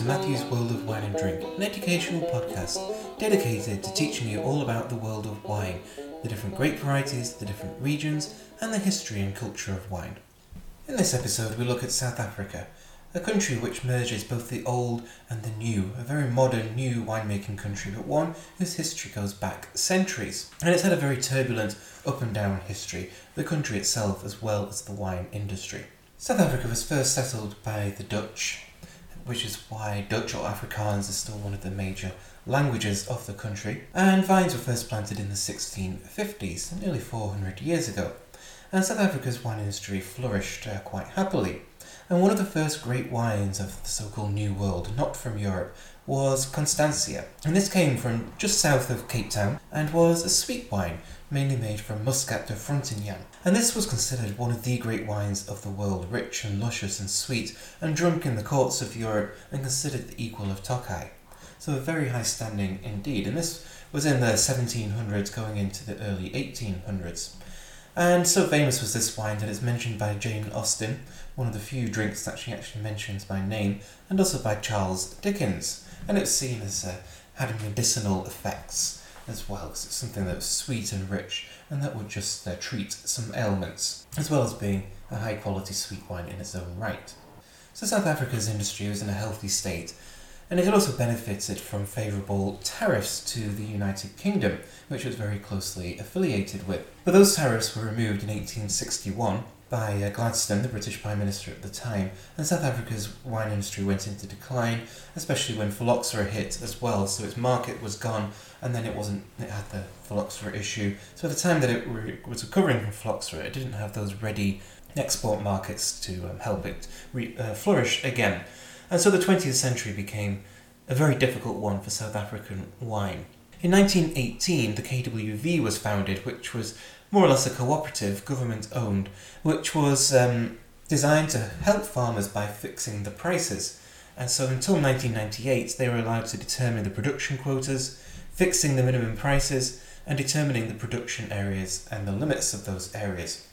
To Matthew's World of Wine and Drink, an educational podcast dedicated to teaching you all about the world of wine, the different grape varieties, the different regions, and the history and culture of wine. In this episode, we look at South Africa, a country which merges both the old and the new, a very modern new winemaking country, but one whose history goes back centuries. And it's had a very turbulent up and down history, the country itself as well as the wine industry. South Africa was first settled by the Dutch which is why Dutch or Afrikaans is still one of the major languages of the country. And vines were first planted in the 1650s, nearly 400 years ago. And South Africa's wine industry flourished uh, quite happily. And one of the first great wines of the so called New World, not from Europe, was Constantia. And this came from just south of Cape Town and was a sweet wine mainly made from Muscat de Frontignan. And this was considered one of the great wines of the world, rich and luscious and sweet, and drunk in the courts of Europe and considered the equal of Tokai. So a very high standing indeed, and this was in the 1700s going into the early 1800s. And so famous was this wine that it's mentioned by Jane Austen, one of the few drinks that she actually mentions by name, and also by Charles Dickens. And it's seen as uh, having medicinal effects as well, because it's something that was sweet and rich, and that would just uh, treat some ailments, as well as being a high quality sweet wine in its own right. So South Africa's industry was in a healthy state, and it also benefited from favourable tariffs to the United Kingdom, which was very closely affiliated with. But those tariffs were removed in 1861 by uh, Gladstone, the British Prime Minister at the time, and South Africa's wine industry went into decline, especially when phylloxera hit as well. So its market was gone, and then it wasn't. It had the phylloxera issue. So at the time that it re- was recovering from phylloxera, it didn't have those ready export markets to um, help it re- uh, flourish again. And so the 20th century became a very difficult one for South African wine. In 1918, the KWV was founded, which was more or less a cooperative, government owned, which was um, designed to help farmers by fixing the prices. And so until 1998, they were allowed to determine the production quotas, fixing the minimum prices, and determining the production areas and the limits of those areas.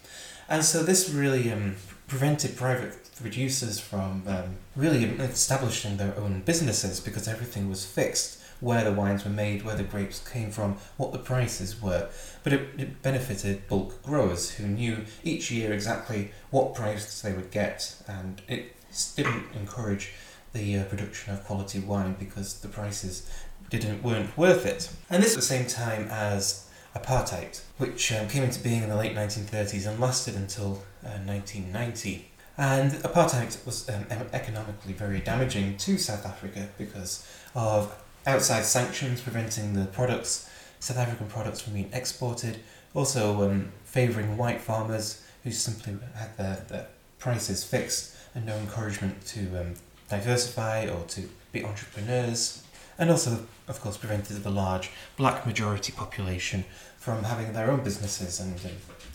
And so this really um, prevented private producers from um, really establishing their own businesses because everything was fixed where the wines were made, where the grapes came from, what the prices were. But it, it benefited bulk growers who knew each year exactly what price they would get, and it didn't encourage the uh, production of quality wine because the prices didn't weren't worth it. And this at the same time as apartheid, which um, came into being in the late 1930s and lasted until uh, 1990. And apartheid was um, economically very damaging to South Africa because of outside sanctions preventing the products, South African products from being exported, also um, favouring white farmers who simply had their, their prices fixed and no encouragement to um, diversify or to be entrepreneurs, and also, of course, prevented the large black majority population from having their own businesses and uh,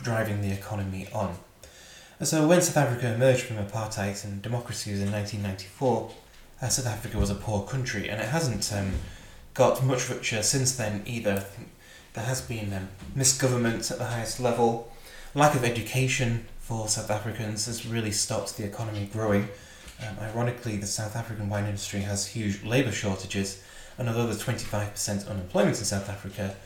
driving the economy on. And so, when South Africa emerged from apartheid and democracy was in 1994, uh, South Africa was a poor country, and it hasn't um, got much richer since then either. there has been um, misgovernment at the highest level, lack of education for South Africans has really stopped the economy growing. Um, ironically, the South African wine industry has huge labour shortages, and although there's 25% unemployment in South Africa,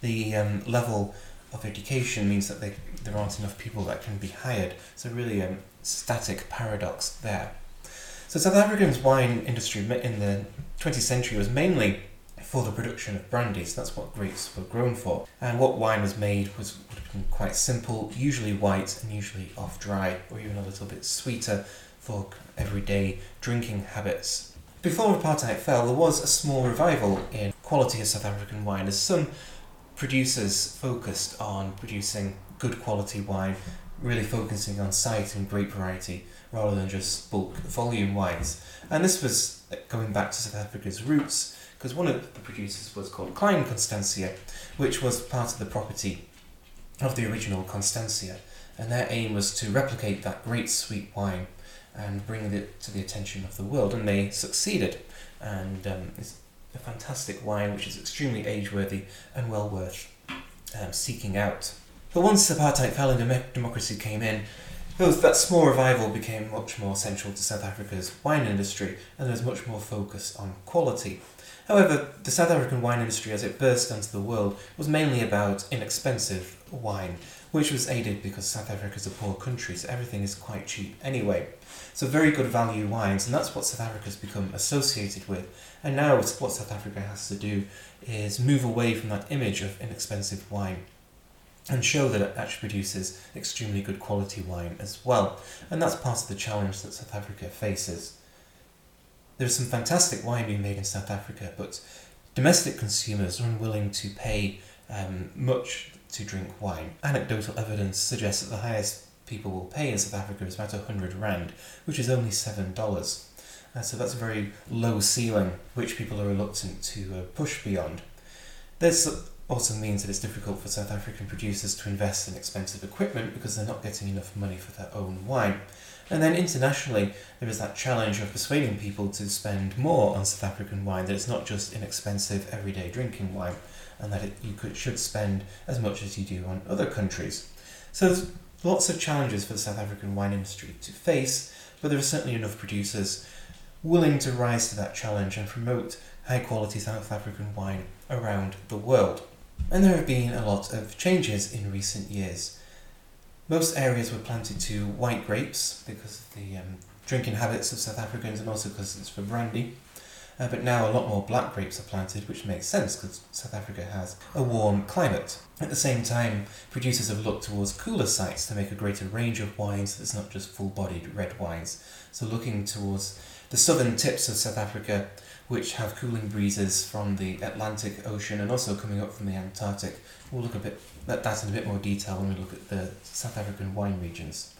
the um, level of education means that they, there aren't enough people that can be hired. So, really, a um, static paradox there. So South Africa's wine industry in the 20th century was mainly for the production of brandies. That's what grapes were grown for. And what wine was made was quite simple, usually white and usually off dry, or even a little bit sweeter for everyday drinking habits. Before apartheid fell, there was a small revival in quality of South African wine as some producers focused on producing good quality wine, really focusing on site and grape variety rather than just bulk volume wines. And this was going back to South Africa's roots because one of the producers was called Klein Constantia, which was part of the property of the original Constantia. And their aim was to replicate that great sweet wine and bring it to the attention of the world. And they succeeded. And um, a fantastic wine which is extremely age worthy and well worth um, seeking out. But once apartheid fell and democracy came in, Those, that small revival became much more central to South Africa's wine industry and there was much more focus on quality. However, the South African wine industry as it burst onto the world was mainly about inexpensive wine, which was aided because South Africa is a poor country, so everything is quite cheap anyway. So very good value wines, and that's what South Africa has become associated with. And now what South Africa has to do is move away from that image of inexpensive wine and show that it actually produces extremely good quality wine as well. And that's part of the challenge that South Africa faces. There's some fantastic wine being made in South Africa, but domestic consumers are unwilling to pay um, much to drink wine. Anecdotal evidence suggests that the highest people will pay in South Africa is about 100 Rand, which is only $7. Uh, so that's a very low ceiling, which people are reluctant to uh, push beyond. This also means that it's difficult for South African producers to invest in expensive equipment because they're not getting enough money for their own wine. And then internationally, there is that challenge of persuading people to spend more on South African wine, that it's not just inexpensive everyday drinking wine, and that it, you could, should spend as much as you do on other countries. So there's lots of challenges for the South African wine industry to face, but there are certainly enough producers willing to rise to that challenge and promote high quality South African wine around the world. And there have been a lot of changes in recent years. Most areas were planted to white grapes because of the um, drinking habits of South Africans and also because it's for brandy. Uh, but now a lot more black grapes are planted, which makes sense because South Africa has a warm climate. At the same time, producers have looked towards cooler sites to make a greater range of wines that's not just full bodied red wines. So, looking towards the southern tips of South Africa, which have cooling breezes from the Atlantic Ocean and also coming up from the Antarctic. We'll look a bit at that in a bit more detail when we look at the South African wine regions.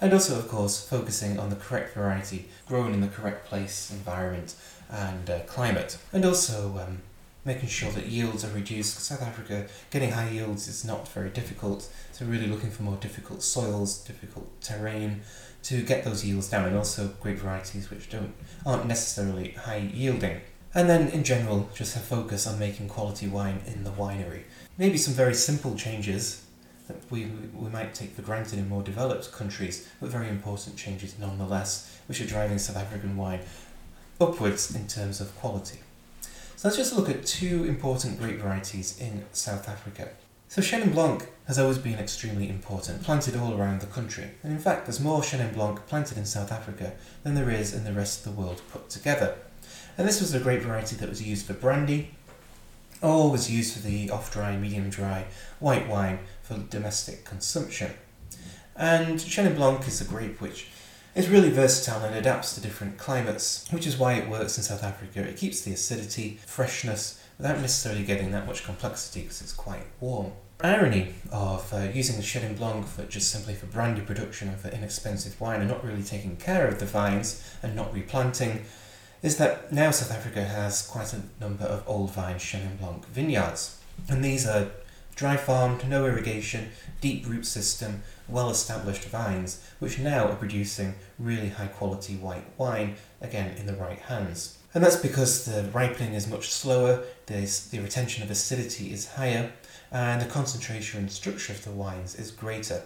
And also, of course, focusing on the correct variety grown in the correct place, environment, and uh, climate. And also um, making sure that yields are reduced. South Africa, getting high yields is not very difficult, so really looking for more difficult soils, difficult terrain, to get those yields down, and also great varieties which don't aren't necessarily high yielding. And then in general, just a focus on making quality wine in the winery. Maybe some very simple changes that we, we might take for granted in more developed countries, but very important changes nonetheless, which are driving South African wine upwards in terms of quality. So let's just look at two important grape varieties in South Africa. So Chenin Blanc has always been extremely important, planted all around the country. And in fact, there's more Chenin Blanc planted in South Africa than there is in the rest of the world put together. And this was a grape variety that was used for brandy, or was used for the off-dry, medium-dry white wine for domestic consumption. And Chenin Blanc is a grape which is really versatile and adapts to different climates, which is why it works in South Africa. It keeps the acidity, freshness, without necessarily getting that much complexity because it's quite warm. Irony of uh, using the Chenin Blanc for just simply for brandy production and for inexpensive wine and not really taking care of the vines and not replanting is that now South Africa has quite a number of old vine Chenin Blanc vineyards. And these are dry farmed, no irrigation, deep root system, well established vines, which now are producing really high quality white wine, again in the right hands. And that's because the ripening is much slower, there's, the retention of acidity is higher, and the concentration and structure of the wines is greater.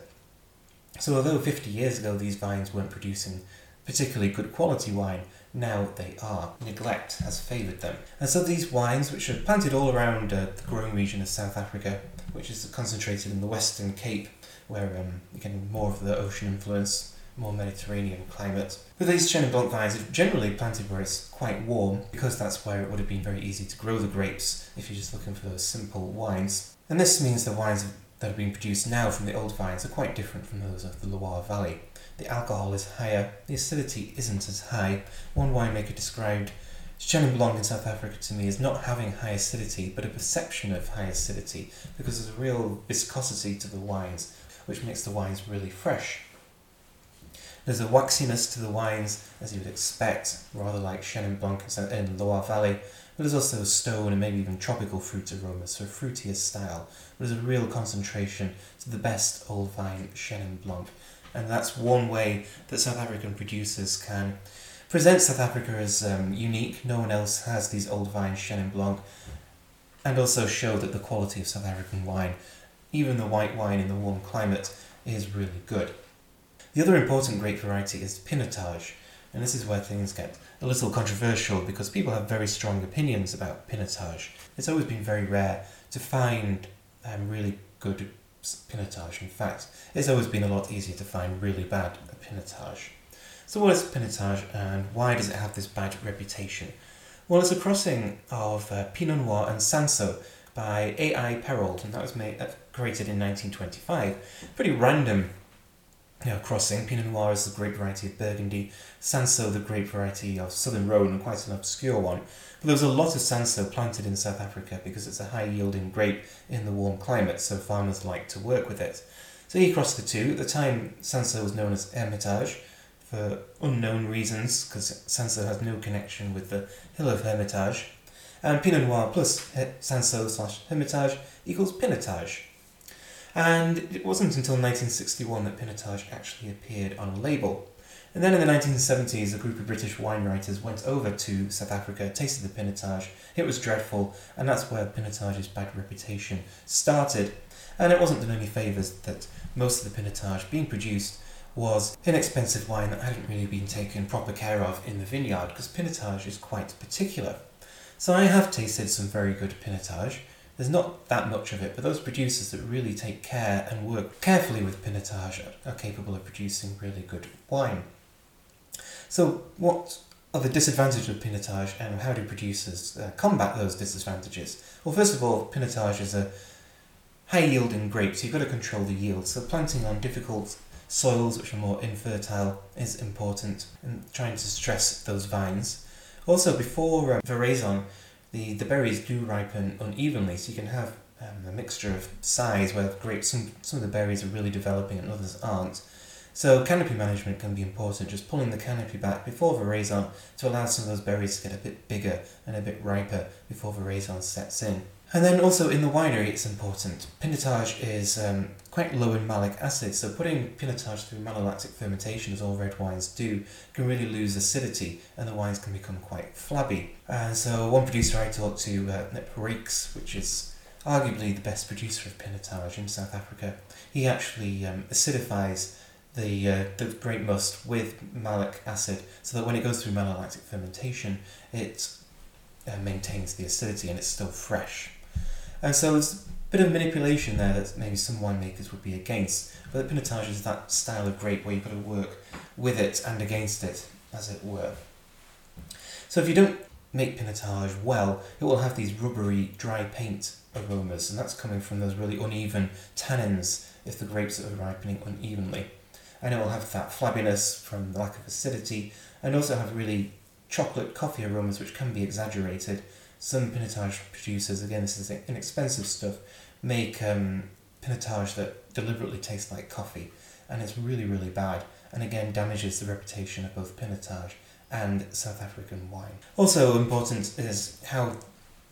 So, although 50 years ago these vines weren't producing particularly good quality wine, now they are. Neglect has favoured them. And so these wines, which are planted all around uh, the growing region of South Africa, which is concentrated in the Western Cape, where um, getting more of the ocean influence, more Mediterranean climate. But these Chenin Blanc vines are generally planted where it's quite warm, because that's where it would have been very easy to grow the grapes if you're just looking for those simple wines. And this means the wines that are being produced now from the old vines are quite different from those of the Loire Valley. The alcohol is higher, the acidity isn't as high. One winemaker described Chenin Blanc in South Africa to me as not having high acidity, but a perception of high acidity, because there's a real viscosity to the wines, which makes the wines really fresh. There's a waxiness to the wines, as you would expect, rather like Chenin Blanc in Loire Valley, but there's also stone and maybe even tropical fruit aromas, so a fruitier style. But there's a real concentration to the best old vine Chenin Blanc, and that's one way that South African producers can present South Africa as um, unique. No one else has these old vines Chenin Blanc, and also show that the quality of South African wine, even the white wine in the warm climate, is really good. The other important grape variety is Pinotage, and this is where things get a little controversial because people have very strong opinions about Pinotage. It's always been very rare to find um, really good Pinotage. In fact, it's always been a lot easier to find really bad Pinotage. So, what is Pinotage and why does it have this bad reputation? Well, it's a crossing of uh, Pinot Noir and Cinsault by A.I. Perold, and that was made, created in 1925. Pretty random you know, crossing. Pinot Noir is the grape variety of Burgundy, Cinsault the grape variety of Southern Rhone, and quite an obscure one. But there was a lot of Cinsault planted in South Africa because it's a high yielding grape in the warm climate, so farmers like to work with it. So he crossed the two. At the time, Cinsault was known as Hermitage for unknown reasons, because Cinsault has no connection with the hill of Hermitage. And Pinot Noir plus Cinsault slash Hermitage equals Pinotage. And it wasn't until 1961 that Pinotage actually appeared on a label. And then in the 1970s, a group of British wine writers went over to South Africa, tasted the Pinotage. It was dreadful, and that's where Pinotage's bad reputation started. And it wasn't done any favours that most of the Pinotage being produced was inexpensive wine that hadn't really been taken proper care of in the vineyard, because Pinotage is quite particular. So I have tasted some very good Pinotage, there's not that much of it, but those producers that really take care and work carefully with Pinotage are, capable of producing really good wine. So, what are the disadvantages of Pinotage and how do producers uh, combat those disadvantages? Well, first of all, Pinotage is a high yielding grape, so you've got to control the yield. So, planting on difficult soils which are more infertile is important and trying to stress those vines. Also, before um, veraison, the, the berries do ripen unevenly, so you can have um, a mixture of size where grapes, some, some of the berries are really developing and others aren't. So canopy management can be important, just pulling the canopy back before veraison to allow some of those berries to get a bit bigger and a bit riper before veraison sets in. And then also in the winery, it's important. Pinotage is um, quite low in malic acid, so putting pinotage through malolactic fermentation, as all red wines do, can really lose acidity and the wines can become quite flabby. And so, one producer I talked to, uh, Nip which is arguably the best producer of pinotage in South Africa, he actually um, acidifies the, uh, the grape must with malic acid so that when it goes through malolactic fermentation, it uh, maintains the acidity and it's still fresh. And so there's bit of manipulation there that maybe some winemakers would be against. But the Pinotage is that style of grape where you've got to work with it and against it, as it were. So if you don't make Pinotage well, it will have these rubbery, dry paint aromas, and that's coming from those really uneven tannins if the grapes are ripening unevenly. And it will have that flabbiness from the lack of acidity, and also have really chocolate coffee aromas which can be exaggerated some pinotage producers, again, this is inexpensive stuff, make um, pinotage that deliberately tastes like coffee, and it's really, really bad, and again damages the reputation of both pinotage and South African wine. Also important is how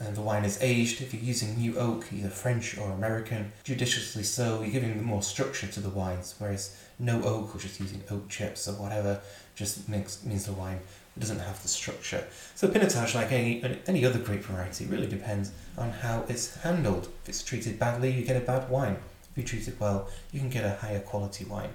uh, the wine is aged. If you're using new oak, either French or American, judiciously so, you're giving more structure to the wines, whereas no oak or just using oak chips or whatever just makes means the wine it doesn't have the structure. So Pinotage, like any, any other grape variety, really depends on how it's handled. If it's treated badly, you get a bad wine. If you treat it well, you can get a higher quality wine.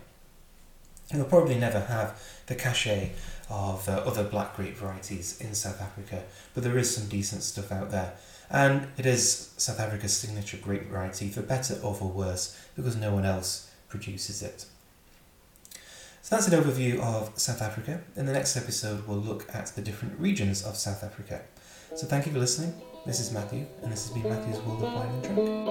You'll probably never have the cachet of uh, other black grape varieties in South Africa, but there is some decent stuff out there. And it is South Africa's signature grape variety, for better or for worse, because no one else produces it. So that's an overview of South Africa. In the next episode, we'll look at the different regions of South Africa. So thank you for listening. This is Matthew, and this has been Matthew's World of Wine and Drink.